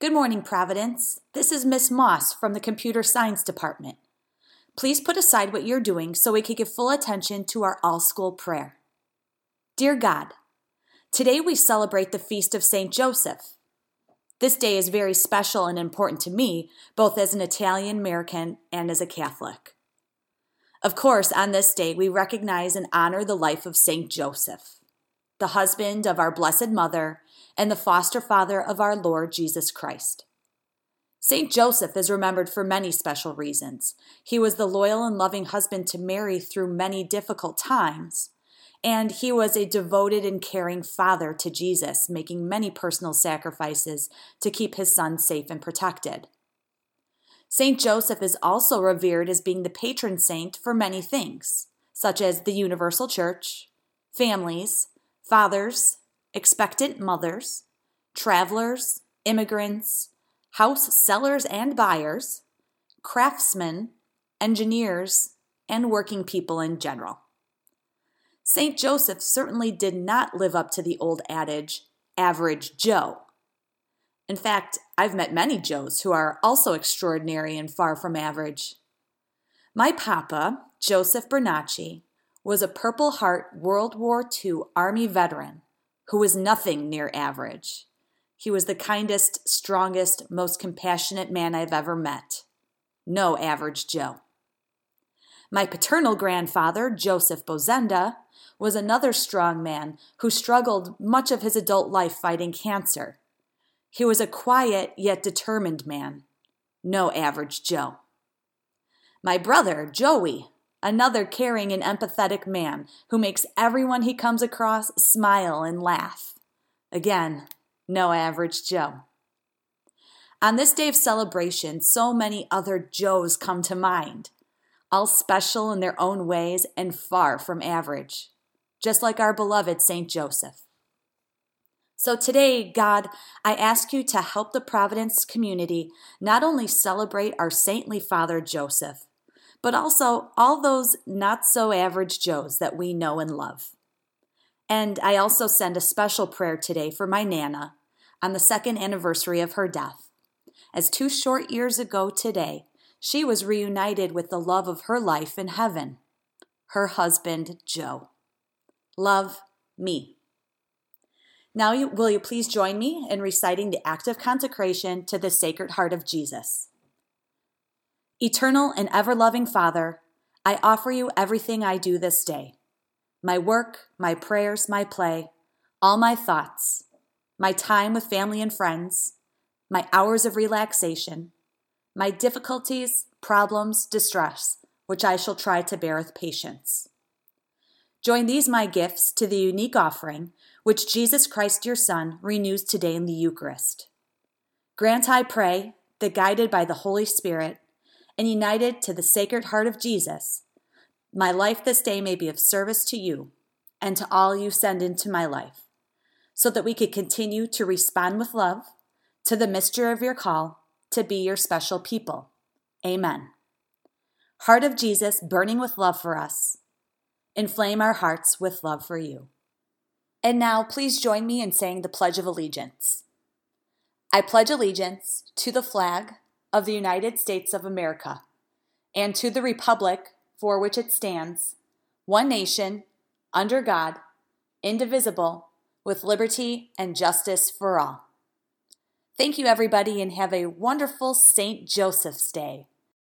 Good morning, Providence. This is Miss Moss from the Computer Science Department. Please put aside what you're doing so we can give full attention to our all school prayer. Dear God, today we celebrate the feast of St. Joseph. This day is very special and important to me, both as an Italian American and as a Catholic. Of course, on this day, we recognize and honor the life of St. Joseph, the husband of our Blessed Mother and the foster father of our Lord Jesus Christ. St. Joseph is remembered for many special reasons. He was the loyal and loving husband to Mary through many difficult times, and he was a devoted and caring father to Jesus, making many personal sacrifices to keep his son safe and protected. St. Joseph is also revered as being the patron saint for many things, such as the universal church, families, fathers, expectant mothers, travelers, immigrants, house sellers and buyers, craftsmen, engineers, and working people in general. St. Joseph certainly did not live up to the old adage, average Joe. In fact, I've met many Joes who are also extraordinary and far from average. My papa, Joseph Bernacci, was a Purple Heart World War II Army veteran who was nothing near average. He was the kindest, strongest, most compassionate man I've ever met. No average Joe. My paternal grandfather, Joseph Bozenda, was another strong man who struggled much of his adult life fighting cancer. He was a quiet yet determined man. No average Joe. My brother, Joey, another caring and empathetic man who makes everyone he comes across smile and laugh. Again, no average Joe. On this day of celebration, so many other Joes come to mind, all special in their own ways and far from average, just like our beloved St. Joseph. So today, God, I ask you to help the Providence community not only celebrate our saintly father Joseph, but also all those not so average Joes that we know and love. And I also send a special prayer today for my Nana, on the second anniversary of her death. As two short years ago today, she was reunited with the love of her life in heaven, her husband, Joe. Love me. Now, will you please join me in reciting the act of consecration to the Sacred Heart of Jesus? Eternal and ever loving Father, I offer you everything I do this day my work, my prayers, my play, all my thoughts my time with family and friends, my hours of relaxation, my difficulties, problems, distress, which I shall try to bear with patience. Join these my gifts to the unique offering which Jesus Christ your Son renews today in the Eucharist. Grant, I pray, that guided by the Holy Spirit and united to the Sacred Heart of Jesus, my life this day may be of service to you and to all you send into my life so that we could continue to respond with love to the mystery of your call to be your special people. Amen. Heart of Jesus, burning with love for us, inflame our hearts with love for you. And now, please join me in saying the Pledge of Allegiance. I pledge allegiance to the flag of the United States of America and to the Republic for which it stands, one nation, under God, indivisible with liberty and justice for all. Thank you, everybody, and have a wonderful St. Joseph's Day.